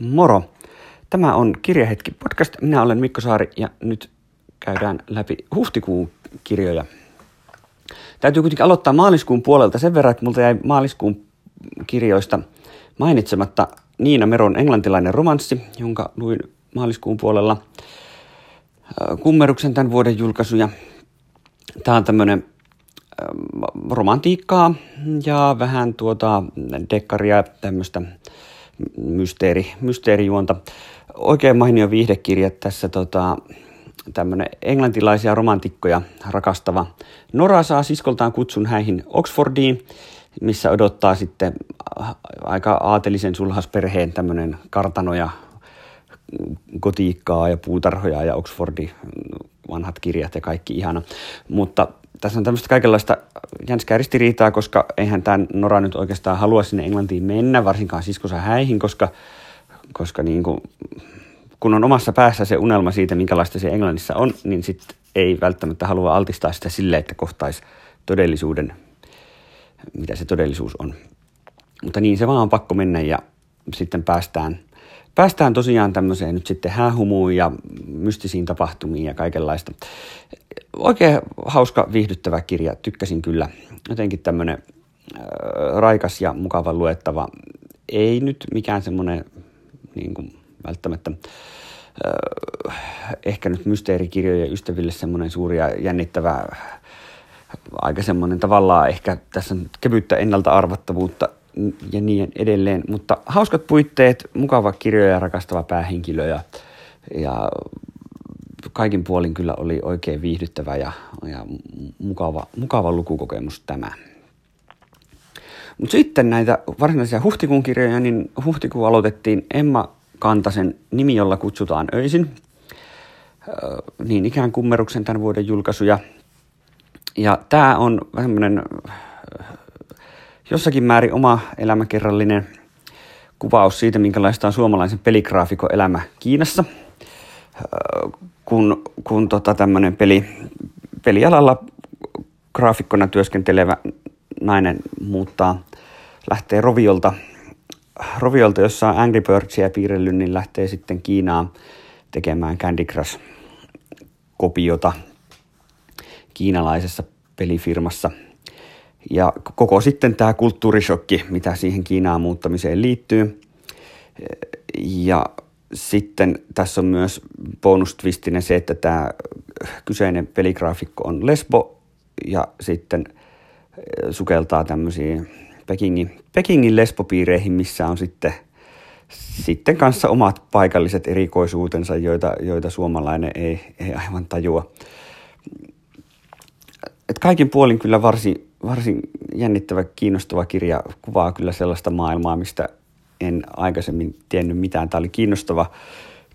Moro! Tämä on Kirjahetki podcast. Minä olen Mikko Saari ja nyt käydään läpi huhtikuun kirjoja. Täytyy kuitenkin aloittaa maaliskuun puolelta sen verran, että multa jäi maaliskuun kirjoista mainitsematta Niina Meron englantilainen romanssi, jonka luin maaliskuun puolella. Kummeruksen tämän vuoden julkaisuja. Tämä on tämmöinen romantiikkaa ja vähän tuota dekkaria, tämmöistä mysteeri, mysteerijuonta. Oikein mainio viihdekirja tässä tota, tämmöinen englantilaisia romantikkoja rakastava. Nora saa siskoltaan kutsun häihin Oxfordiin, missä odottaa sitten aika aatelisen sulhasperheen tämmöinen kartano ja kotiikkaa ja puutarhoja ja Oxfordi vanhat kirjat ja kaikki ihana. Mutta tässä on tämmöistä kaikenlaista jänskää ristiriitaa, koska eihän tämä Nora nyt oikeastaan halua sinne Englantiin mennä, varsinkaan siskosa häihin, koska, koska niin kuin, kun on omassa päässä se unelma siitä, minkälaista se Englannissa on, niin sitten ei välttämättä halua altistaa sitä sille, että kohtaisi todellisuuden, mitä se todellisuus on. Mutta niin se vaan on pakko mennä ja sitten päästään, päästään tosiaan tämmöiseen nyt sitten häähumuun ja mystisiin tapahtumiin ja kaikenlaista oikein hauska, viihdyttävä kirja. Tykkäsin kyllä. Jotenkin tämmöinen äh, raikas ja mukava luettava. Ei nyt mikään semmoinen niin kuin välttämättä äh, ehkä nyt mysteerikirjojen ystäville semmoinen suuri ja jännittävä aika semmoinen tavallaan ehkä tässä on kevyttä ennalta arvattavuutta ja niin edelleen, mutta hauskat puitteet, mukava kirjoja ja rakastava päähenkilö ja, ja kaikin puolin kyllä oli oikein viihdyttävä ja, ja mukava, mukava lukukokemus tämä. Mutta sitten näitä varsinaisia huhtikuun kirjoja, niin huhtikuun aloitettiin Emma Kantasen Nimi, jolla kutsutaan öisin. Niin ikään kummeruksen tämän vuoden julkaisuja. Ja tämä on vähän jossakin määrin oma elämäkerrallinen kuvaus siitä, minkälaista on suomalaisen peligraafikon elämä Kiinassa – kun, kun tota tämmöinen peli, pelialalla graafikkona työskentelevä nainen muuttaa, lähtee Roviolta, Roviolta jossa on Angry Birdsia piirrellyt, niin lähtee sitten Kiinaan tekemään Candy Crush-kopiota kiinalaisessa pelifirmassa. Ja koko sitten tämä kulttuurishokki, mitä siihen Kiinaan muuttamiseen liittyy. Ja sitten tässä on myös bonustwistinä se, että tämä kyseinen peligraafikko on lesbo ja sitten eh, sukeltaa tämmöisiin Pekingin, Pekingin lesbopiireihin, missä on sitten, sitten kanssa omat paikalliset erikoisuutensa, joita, joita suomalainen ei, ei aivan tajua. Et kaikin puolin kyllä varsin, varsin jännittävä, kiinnostava kirja kuvaa kyllä sellaista maailmaa, mistä en aikaisemmin tiennyt mitään. Tämä oli kiinnostava,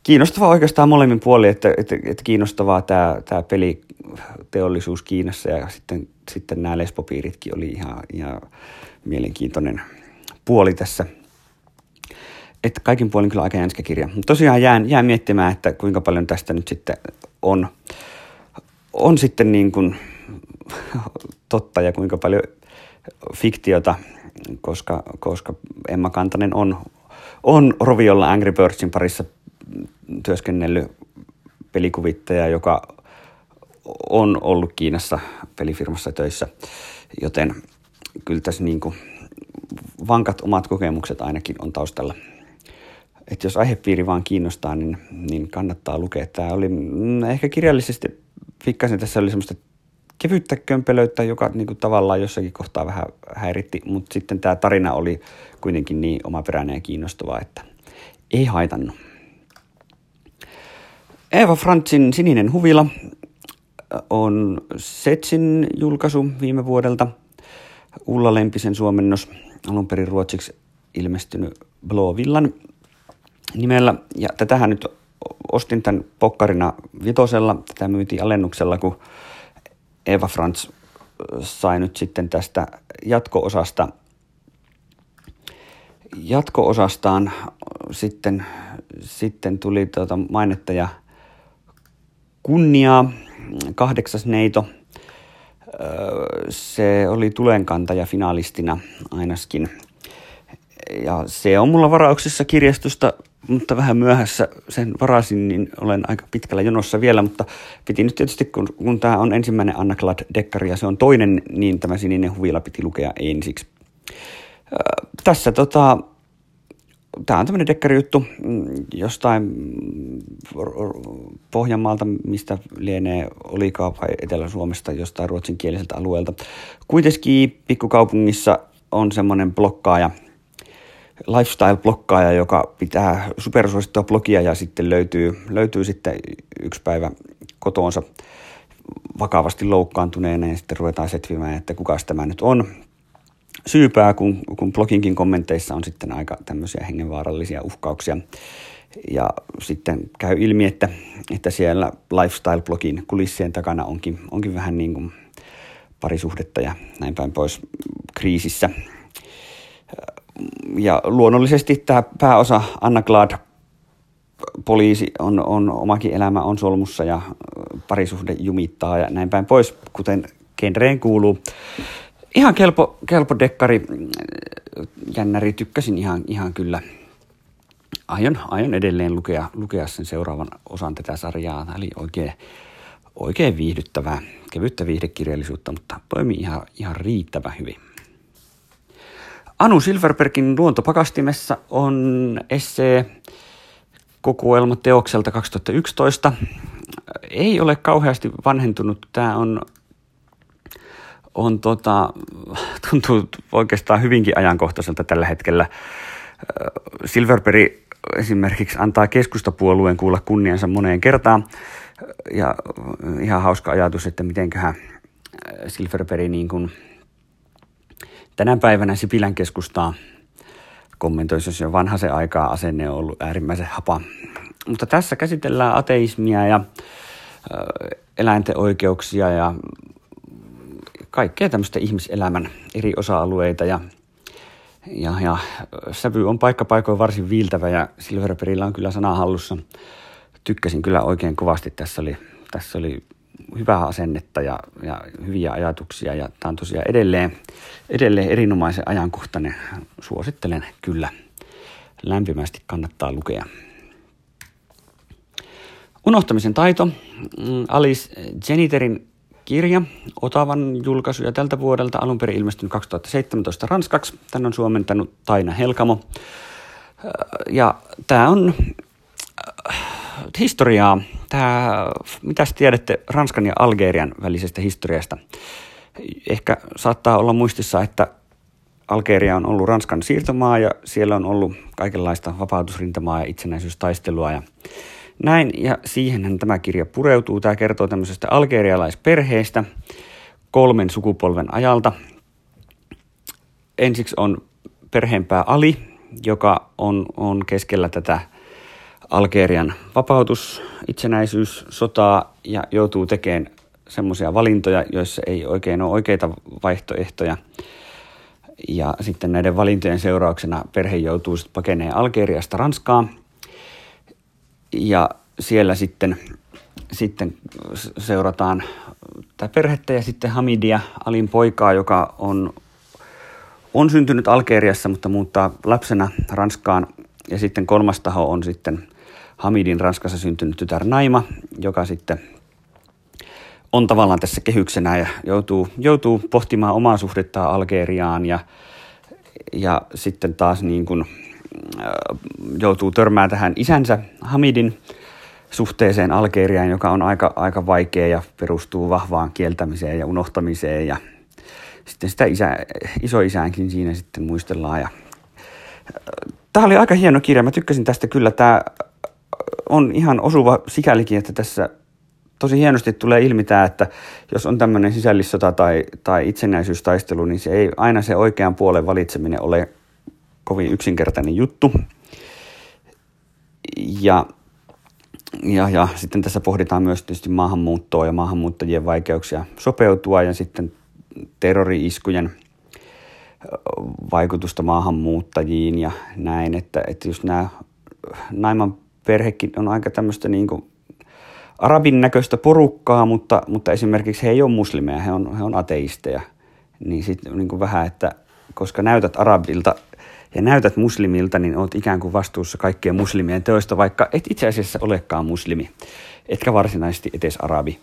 kiinnostava oikeastaan molemmin puolin, että, että, että kiinnostavaa tämä, tämä peliteollisuus Kiinassa ja sitten, sitten nämä lesbopiiritkin oli ihan, ihan mielenkiintoinen puoli tässä. Että kaikin puolin kyllä aika jänskä kirja. Mutta tosiaan jään, jään miettimään, että kuinka paljon tästä nyt sitten on, on sitten niin kuin totta ja kuinka paljon fiktiota koska, koska Emma Kantanen on, on Roviolla Angry Birdsin parissa työskennellyt pelikuvittaja, joka on ollut Kiinassa pelifirmassa töissä, joten kyllä tässä niin kuin vankat omat kokemukset ainakin on taustalla. Et jos aihepiiri vaan kiinnostaa, niin, niin kannattaa lukea. Tämä oli mm, ehkä kirjallisesti pikkasen tässä oli semmoista kevyttä kömpelöyttä, joka niin kuin tavallaan jossakin kohtaa vähän häiritti, mutta sitten tämä tarina oli kuitenkin niin omaperäinen ja kiinnostava, että ei haitannut. Eva Frantzin Sininen huvila on Setsin julkaisu viime vuodelta. Ulla Lempisen suomennos alun perin ruotsiksi ilmestynyt Blåvillan nimellä. Ja tätähän nyt ostin tämän pokkarina vitosella. Tätä myytiin alennuksella, kun Eva Franz sai nyt sitten tästä jatko-osasta jatko-osastaan sitten, sitten tuli tuota mainetta ja kunniaa. Kahdeksas neito. Se oli tulenkantaja finalistina ainakin. Ja se on mulla varauksessa kirjastosta mutta vähän myöhässä sen varasin, niin olen aika pitkällä jonossa vielä, mutta piti nyt tietysti, kun, kun tämä on ensimmäinen Anna Glad-dekkari ja se on toinen, niin tämä sininen huvila piti lukea ensiksi. Äh, tässä tota, tämä on tämmöinen dekkarijuttu mm, jostain Pohjanmaalta, mistä lienee olikaa vai Etelä-Suomesta, jostain ruotsinkieliseltä alueelta. Kuitenkin pikkukaupungissa on semmoinen blokkaaja, lifestyle-blokkaaja, joka pitää supersuosittua blogia ja sitten löytyy, löytyy sitten yksi päivä kotoonsa vakavasti loukkaantuneena ja sitten ruvetaan setvimään, että kuka tämä nyt on syypää, kun, kun bloginkin kommenteissa on sitten aika tämmöisiä hengenvaarallisia uhkauksia. Ja sitten käy ilmi, että, että siellä lifestyle-blogin kulissien takana onkin, onkin vähän niin kuin parisuhdetta ja näin päin pois kriisissä. Ja luonnollisesti tämä pääosa Anna Glad poliisi on, on omakin elämä on solmussa ja parisuhde jumittaa ja näin päin pois, kuten genreen kuuluu ihan kelpo, kelpo dekkari, jännäri, tykkäsin ihan, ihan kyllä. Aion, aion edelleen lukea, lukea sen seuraavan osan tätä sarjaa. Tämä oli oikein, oikein viihdyttävää, kevyttä viihdekirjallisuutta, mutta toimii ihan, ihan riittävän hyvin. Anu Silverbergin Luontopakastimessa on essee kokoelma teokselta 2011. Ei ole kauheasti vanhentunut. Tämä on on tota, tuntuu oikeastaan hyvinkin ajankohtaiselta tällä hetkellä. Silverberg esimerkiksi antaa keskustapuolueen kuulla kunniansa moneen kertaan. Ja ihan hauska ajatus, että mitenköhän Silverberg niin kuin tänä päivänä Sipilän keskustaa kommentoisi, jos jo vanha se aikaa asenne on ollut äärimmäisen hapa. Mutta tässä käsitellään ateismia ja eläinten oikeuksia ja kaikkea tämmöistä ihmiselämän eri osa-alueita ja, ja, ja sävy on paikkapaikoin varsin viiltävä ja Silverperillä on kyllä sana hallussa. Tykkäsin kyllä oikein kovasti. Tässä oli, tässä oli hyvää asennetta ja, ja hyviä ajatuksia ja tämä on tosiaan edelleen, edelleen erinomaisen ajankohtainen. Suosittelen kyllä. Lämpimästi kannattaa lukea. Unohtamisen taito. Mm, Alice Jeniterin kirja, Otavan julkaisuja tältä vuodelta, alun perin ilmestynyt 2017 ranskaksi. Tän on suomentanut Taina Helkamo. Ja tämä on historiaa. Tää, mitäs tiedätte Ranskan ja Algerian välisestä historiasta? Ehkä saattaa olla muistissa, että Algeria on ollut Ranskan siirtomaa ja siellä on ollut kaikenlaista vapautusrintamaa ja itsenäisyystaistelua ja näin, ja siihenhän tämä kirja pureutuu. Tämä kertoo tämmöisestä algerialaisperheestä kolmen sukupolven ajalta. Ensiksi on perheenpää Ali, joka on, on keskellä tätä Algerian vapautus, itsenäisyys, sotaa ja joutuu tekemään semmoisia valintoja, joissa ei oikein ole oikeita vaihtoehtoja. Ja sitten näiden valintojen seurauksena perhe joutuu sitten pakeneen Algeriasta Ranskaan – ja siellä sitten, sitten seurataan tätä perhettä ja sitten Hamidia, Alin poikaa, joka on, on syntynyt Algeriassa, mutta muuttaa lapsena Ranskaan. Ja sitten kolmas taho on sitten Hamidin Ranskassa syntynyt tytär Naima, joka sitten on tavallaan tässä kehyksenä ja joutuu, joutuu pohtimaan omaa suhdettaan Algeriaan ja, ja sitten taas niin kuin joutuu törmään tähän isänsä Hamidin suhteeseen Algeriaan, joka on aika, aika vaikea ja perustuu vahvaan kieltämiseen ja unohtamiseen ja sitten sitä isä, isoisäänkin siinä sitten muistellaan. Ja, tämä oli aika hieno kirja, mä tykkäsin tästä kyllä. Tämä on ihan osuva sikälikin, että tässä tosi hienosti tulee ilmi tämä, että jos on tämmöinen sisällissota tai, tai itsenäisyystaistelu, niin se ei aina se oikean puolen valitseminen ole kovin yksinkertainen juttu. Ja, ja, ja sitten tässä pohditaan myös tietysti maahanmuuttoa ja maahanmuuttajien vaikeuksia sopeutua ja sitten terrori-iskujen vaikutusta maahanmuuttajiin ja näin, että, että just nämä Naiman perhekin on aika tämmöistä niin kuin arabin näköistä porukkaa, mutta, mutta esimerkiksi he ei ole muslimeja, he on, he on ateisteja. Niin sitten niin kuin vähän, että koska näytät arabilta ja näytät muslimilta, niin oot ikään kuin vastuussa kaikkien muslimien teoista, vaikka et itse asiassa olekaan muslimi, etkä varsinaisesti edes arabi.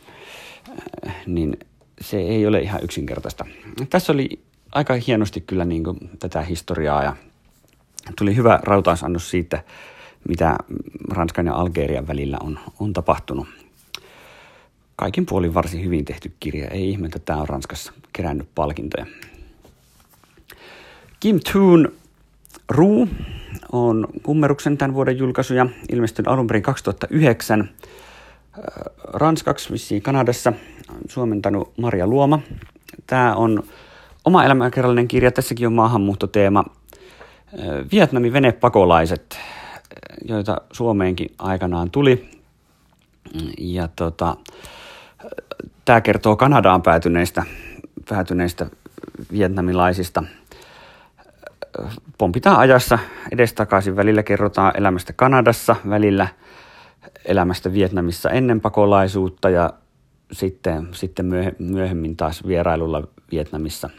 Äh, niin se ei ole ihan yksinkertaista. Tässä oli aika hienosti kyllä niin kuin tätä historiaa ja tuli hyvä rautaisannos siitä, mitä Ranskan ja Algerian välillä on, on tapahtunut. Kaikin puolin varsin hyvin tehty kirja. Ei ihme, että tämä on Ranskassa kerännyt palkintoja. Kim Toon Ru on kummeruksen tämän vuoden julkaisuja, ilmestynyt alun perin 2009. Äh, ranskaksi, vissiin Kanadassa, suomentanut Maria Luoma. Tämä on oma elämäkerrallinen kirja, tässäkin on maahanmuuttoteema. Äh, Vietnamin venepakolaiset, joita Suomeenkin aikanaan tuli. Ja tota, tämä kertoo Kanadaan päätyneistä, päätyneistä vietnamilaisista. Pompitaan ajassa edestakaisin. Välillä kerrotaan elämästä Kanadassa, välillä elämästä Vietnamissa ennen pakolaisuutta ja sitten, sitten myöhemmin taas vierailulla Vietnamissa.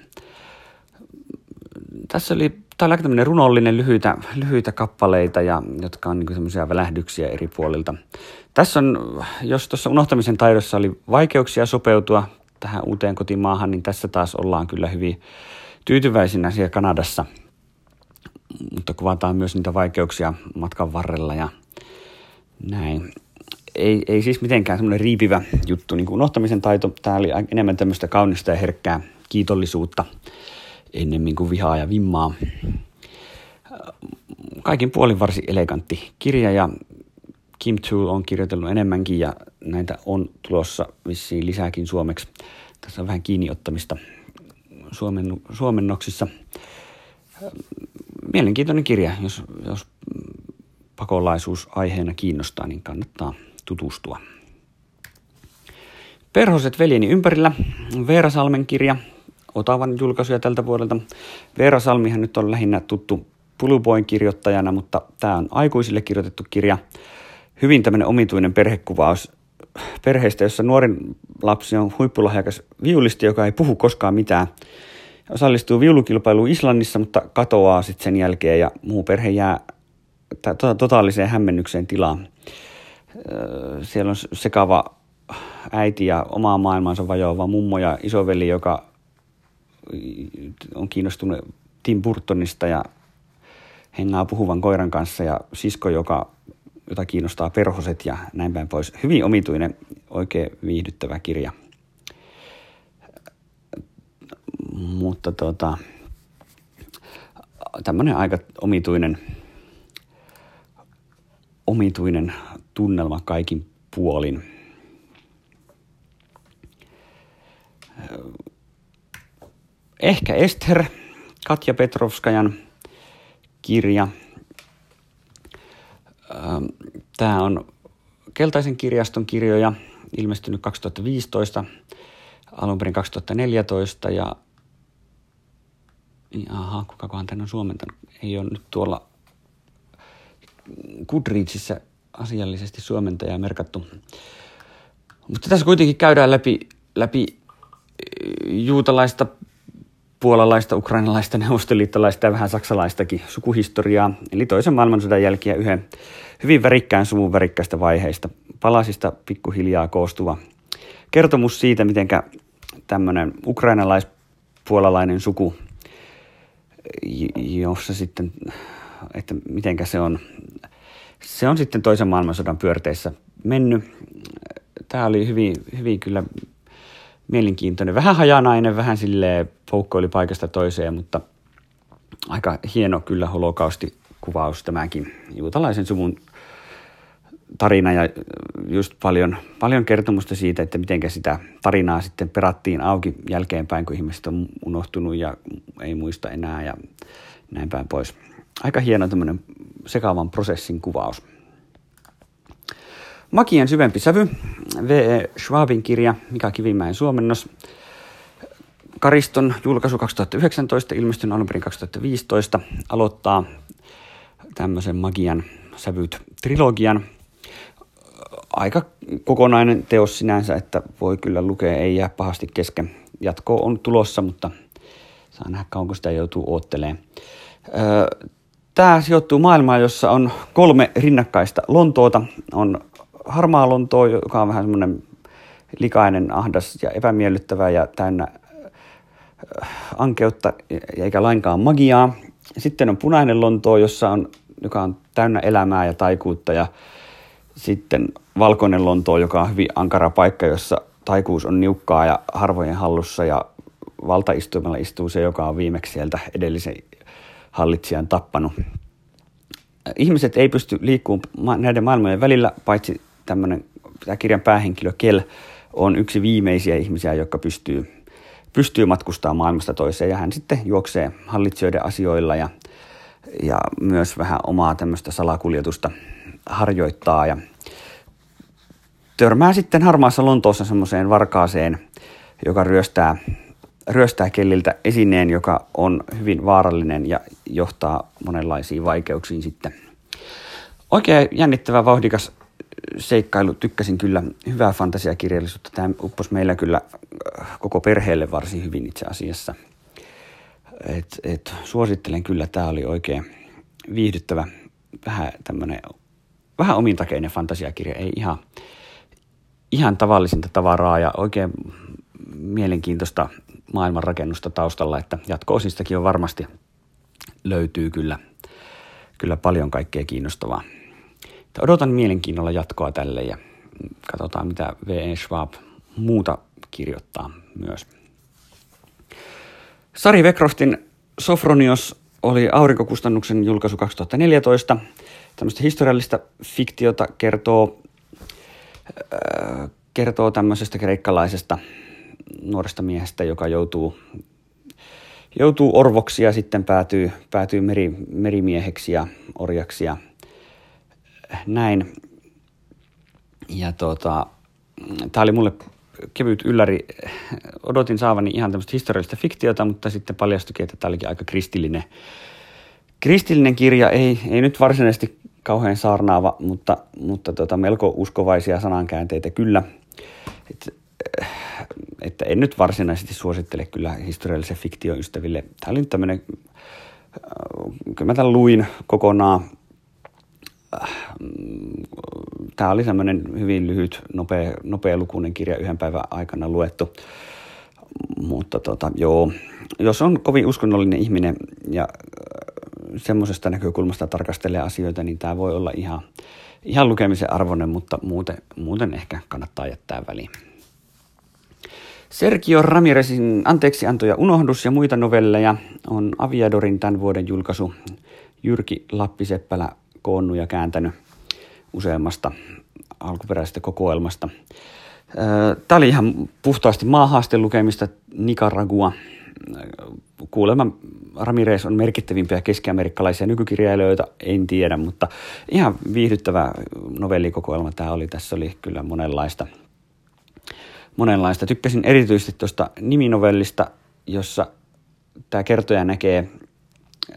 Tässä oli, tämä oli aika tämmöinen runollinen, lyhyitä, lyhyitä kappaleita, ja, jotka on niin semmoisia välähdyksiä eri puolilta. Tässä on, jos tuossa unohtamisen taidossa oli vaikeuksia sopeutua tähän uuteen kotimaahan, niin tässä taas ollaan kyllä hyvin tyytyväisinä siellä Kanadassa. Mutta kuvataan myös niitä vaikeuksia matkan varrella ja näin. Ei, ei siis mitenkään semmoinen riipivä juttu, niin kuin unohtamisen taito. Tämä oli enemmän tämmöistä kaunista ja herkkää kiitollisuutta ennemmin kuin vihaa ja vimmaa. Kaikin puolin varsin elegantti kirja ja Kim Tool on kirjoitellut enemmänkin ja näitä on tulossa vissiin lisääkin suomeksi. Tässä on vähän kiinniottamista suomen, suomennoksissa. Mielenkiintoinen kirja, jos, jos pakolaisuus aiheena kiinnostaa, niin kannattaa tutustua. Perhoset veljeni ympärillä, Veera Salmen kirja, Otavan julkaisuja tältä vuodelta. Veera Salmihan nyt on lähinnä tuttu Puluboin kirjoittajana, mutta tämä on aikuisille kirjoitettu kirja – hyvin tämmöinen omituinen perhekuvaus perheestä, jossa nuorin lapsi on huippulahjakas viulisti, joka ei puhu koskaan mitään. Osallistuu viulukilpailuun Islannissa, mutta katoaa sitten sen jälkeen ja muu perhe jää tota-, totaaliseen hämmennykseen tilaan. Siellä on sekava äiti ja omaa maailmansa vajoava mummo ja isoveli, joka on kiinnostunut Tim Burtonista ja hengaa puhuvan koiran kanssa ja sisko, joka jota kiinnostaa perhoset ja näin päin pois. Hyvin omituinen, oikein viihdyttävä kirja. Mutta tota, tämmöinen aika omituinen, omituinen tunnelma kaikin puolin. Ehkä Esther, Katja Petrovskajan kirja – Ähm, Tämä on Keltaisen kirjaston kirjoja, ilmestynyt 2015, alun perin 2014 ja aha, kukakohan tänne on suomentanut, ei ole nyt tuolla Goodreadsissa asiallisesti suomentaja merkattu. Mutta tässä kuitenkin käydään läpi, läpi juutalaista puolalaista, ukrainalaista, neuvostoliittolaista ja vähän saksalaistakin sukuhistoriaa, eli toisen maailmansodan jälkiä yhden hyvin värikkään suvun värikkäistä vaiheista, palasista pikkuhiljaa koostuva kertomus siitä, miten tämmöinen ukrainalaispuolalainen suku, jossa sitten, että mitenkä se on, se on sitten toisen maailmansodan pyörteissä mennyt. Tämä oli hyvin, hyvin kyllä mielenkiintoinen, vähän hajanainen, vähän sille poukkoili paikasta toiseen, mutta aika hieno kyllä holokausti kuvaus tämäkin juutalaisen suvun tarina ja just paljon, paljon kertomusta siitä, että miten sitä tarinaa sitten perattiin auki jälkeenpäin, kun ihmiset on unohtunut ja ei muista enää ja näin päin pois. Aika hieno tämmöinen sekaavan prosessin kuvaus. Makien syvempi sävy, V.E. Schwabin kirja, Mika Kivimäen suomennos. Kariston julkaisu 2019, ilmestynyt alun perin 2015, aloittaa tämmöisen magian sävyt trilogian. Aika kokonainen teos sinänsä, että voi kyllä lukea, ei jää pahasti kesken. Jatko on tulossa, mutta saa nähdä kauanko sitä joutuu oottelemaan. Tämä sijoittuu maailmaan, jossa on kolme rinnakkaista Lontoota. On harmaa Lontoa, joka on vähän semmoinen likainen, ahdas ja epämiellyttävä ja täynnä äh, ankeutta eikä lainkaan magiaa. Sitten on punainen Lontoo, jossa on, joka on täynnä elämää ja taikuutta ja sitten valkoinen Lontoo, joka on hyvin ankara paikka, jossa taikuus on niukkaa ja harvojen hallussa ja valtaistuimella istuu se, joka on viimeksi sieltä edellisen hallitsijan tappanut. Ihmiset ei pysty liikkumaan näiden maailmojen välillä, paitsi tämmöinen tämä kirjan päähenkilö Kel on yksi viimeisiä ihmisiä, joka pystyy, pystyy matkustamaan maailmasta toiseen ja hän sitten juoksee hallitsijoiden asioilla ja, ja myös vähän omaa tämmöistä salakuljetusta harjoittaa ja törmää sitten harmaassa Lontoossa semmoiseen varkaaseen, joka ryöstää, ryöstää kelliltä esineen, joka on hyvin vaarallinen ja johtaa monenlaisiin vaikeuksiin sitten. Oikein jännittävä, vauhdikas seikkailu. Tykkäsin kyllä hyvää fantasiakirjallisuutta. Tämä upposi meillä kyllä äh, koko perheelle varsin hyvin itse asiassa. Et, et, suosittelen kyllä, tämä oli oikein viihdyttävä, vähän tämmöinen, vähän omintakeinen fantasiakirja, ei ihan, ihan tavallisinta tavaraa ja oikein mielenkiintoista maailmanrakennusta taustalla, että jatko-osistakin on varmasti löytyy kyllä, kyllä paljon kaikkea kiinnostavaa. Odotan mielenkiinnolla jatkoa tälle ja katsotaan mitä V.E. Schwab muuta kirjoittaa myös. Sari Vekroftin Sofronios oli aurinkokustannuksen julkaisu 2014. Tämmöistä historiallista fiktiota kertoo, äh, kertoo tämmöisestä kreikkalaisesta nuoresta miehestä, joka joutuu, joutuu orvoksi ja sitten päätyy, päätyy meri, merimieheksi ja orjaksi ja näin. Ja tota, tämä oli mulle kevyt ylläri. Odotin saavani ihan tämmöistä historiallista fiktiota, mutta sitten paljastuikin, että tämä olikin aika kristillinen, kristillinen kirja. Ei, ei nyt varsinaisesti kauhean saarnaava, mutta, mutta tota, melko uskovaisia sanankäänteitä kyllä. Et, että en nyt varsinaisesti suosittele kyllä historiallisen fiktion ystäville. Tämä oli nyt tämmöinen, kyllä mä tämän luin kokonaan tämä oli semmoinen hyvin lyhyt, nopea, nopea lukuinen kirja yhden päivän aikana luettu. Mutta tota, joo, jos on kovin uskonnollinen ihminen ja äh, semmoisesta näkökulmasta tarkastelee asioita, niin tämä voi olla ihan, ihan lukemisen arvoinen, mutta muuten, muuten ehkä kannattaa jättää väliin. Sergio Ramirezin Anteeksi anto ja unohdus ja muita novelleja on Aviadorin tämän vuoden julkaisu. Jyrki Lappiseppälä koonnut ja kääntänyt useammasta alkuperäisestä kokoelmasta. Tämä oli ihan puhtaasti maahaasteen lukemista Nicaragua. Kuulemma Ramirez on merkittävimpiä keskiamerikkalaisia nykykirjailijoita, en tiedä, mutta ihan viihdyttävä novellikokoelma tämä oli. Tässä oli kyllä monenlaista. monenlaista. Tykkäsin erityisesti tuosta niminovellista, jossa tämä kertoja näkee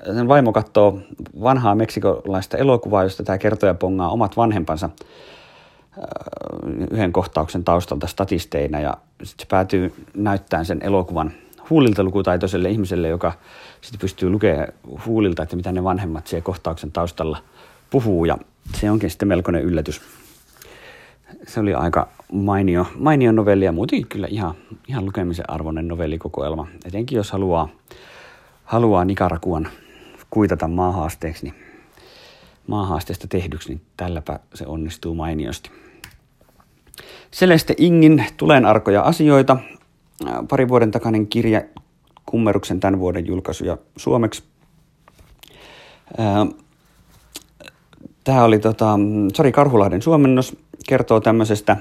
sen vaimo katsoo vanhaa meksikolaista elokuvaa, josta tämä kertoja pongaa omat vanhempansa yhden kohtauksen taustalta statisteina ja sitten se päätyy näyttämään sen elokuvan huulilta lukutaitoiselle ihmiselle, joka sitten pystyy lukemaan huulilta, että mitä ne vanhemmat siellä kohtauksen taustalla puhuu ja se onkin sitten melkoinen yllätys. Se oli aika mainio, mainio novelli ja muutenkin kyllä ihan, ihan lukemisen arvoinen novellikokoelma. Etenkin jos haluaa, haluaa Nicaraguan kuitata maahaasteeksi, niin maahaasteesta tehdyksi, niin tälläpä se onnistuu mainiosti. Celeste Ingin Tulen arkoja asioita, pari vuoden takainen kirja, kummeruksen tämän vuoden julkaisuja suomeksi. Tämä oli tota, Sari Karhulahden suomennos, kertoo tämmöisestä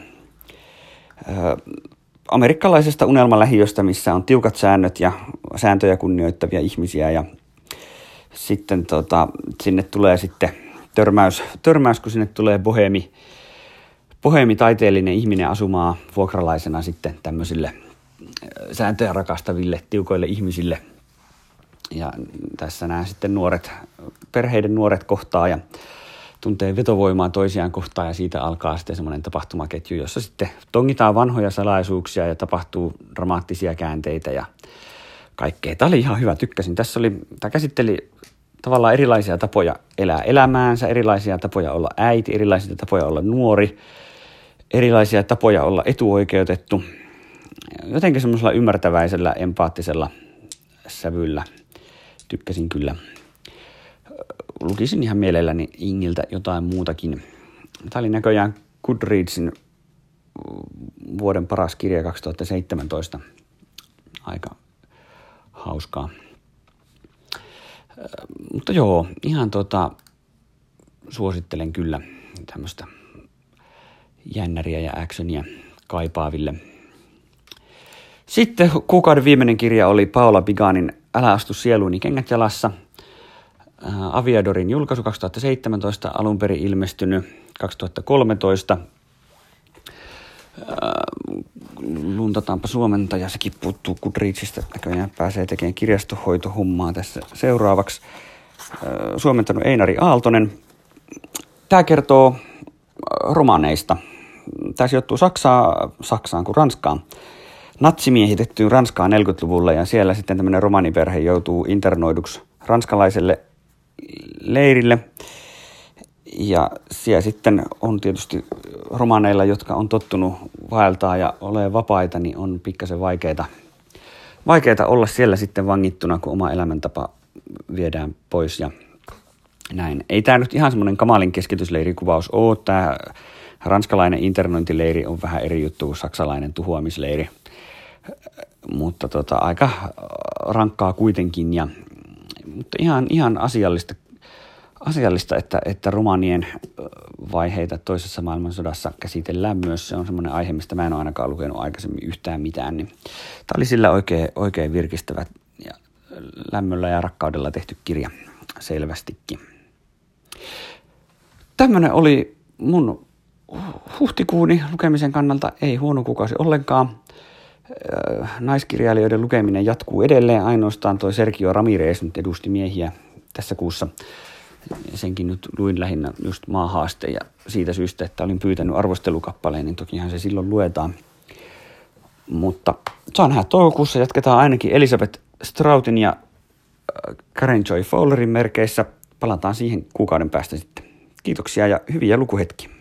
amerikkalaisesta unelmalähiöstä, missä on tiukat säännöt ja sääntöjä kunnioittavia ihmisiä ja sitten tota, sinne tulee sitten törmäys, törmäys, kun sinne tulee bohemi, bohemi taiteellinen ihminen asumaan vuokralaisena sitten tämmöisille äh, sääntöjä rakastaville, tiukoille ihmisille. Ja tässä nämä sitten nuoret, perheiden nuoret kohtaa ja tuntee vetovoimaa toisiaan kohtaan ja siitä alkaa sitten semmoinen tapahtumaketju, jossa sitten tongitaan vanhoja salaisuuksia ja tapahtuu dramaattisia käänteitä ja kaikkea. Tämä oli ihan hyvä, tykkäsin. Tässä oli, tämä käsitteli tavallaan erilaisia tapoja elää elämäänsä, erilaisia tapoja olla äiti, erilaisia tapoja olla nuori, erilaisia tapoja olla etuoikeutettu. Jotenkin semmoisella ymmärtäväisellä, empaattisella sävyllä tykkäsin kyllä. Lukisin ihan mielelläni Ingiltä jotain muutakin. Tämä oli näköjään Goodreadsin vuoden paras kirja 2017. Aika hauskaa. Mutta joo, ihan tota, suosittelen kyllä tämmöistä jännäriä ja actionia kaipaaville. Sitten kuukauden viimeinen kirja oli Paula Biganin Älä astu sieluuni kengät jalassa. Aviadorin julkaisu 2017, alun perin ilmestynyt 2013 luntataanpa suomentaja, sekin puuttuu Goodreadsista, näköjään pääsee tekemään kirjastohoitohommaa tässä seuraavaksi. Suomentanut Einari Aaltonen. Tämä kertoo romaneista. Tämä sijoittuu Saksaa, Saksaan kuin Ranskaan. Natsimiehitettyyn Ranskaan 40-luvulla ja siellä sitten tämmöinen romaniperhe joutuu internoiduksi ranskalaiselle leirille – ja siellä sitten on tietysti romaneilla, jotka on tottunut vaeltaa ja ole vapaita, niin on pikkasen vaikeita, vaikeita olla siellä sitten vangittuna, kun oma elämäntapa viedään pois ja näin. Ei tämä nyt ihan semmoinen kamalin keskitysleirikuvaus ole. Tämä ranskalainen internointileiri on vähän eri juttu kuin saksalainen tuhoamisleiri. Mutta tota, aika rankkaa kuitenkin ja mutta ihan, ihan asiallista asiallista, että, että romanien vaiheita toisessa maailmansodassa käsitellään myös. Se on semmoinen aihe, mistä mä en ole ainakaan lukenut aikaisemmin yhtään mitään. Niin tämä oli sillä oikein, oikein virkistävä ja lämmöllä ja rakkaudella tehty kirja selvästikin. Tämmöinen oli mun huhtikuuni lukemisen kannalta ei huono kuukausi ollenkaan. Naiskirjailijoiden lukeminen jatkuu edelleen. Ainoastaan toi Sergio Ramirez nyt edusti miehiä tässä kuussa senkin nyt luin lähinnä just maahaaste ja siitä syystä, että olin pyytänyt arvostelukappaleen, niin tokihan se silloin luetaan. Mutta saa nähdä toukokuussa, jatketaan ainakin Elisabeth Strautin ja äh, Karen Joy Fowlerin merkeissä. Palataan siihen kuukauden päästä sitten. Kiitoksia ja hyviä lukuhetkiä.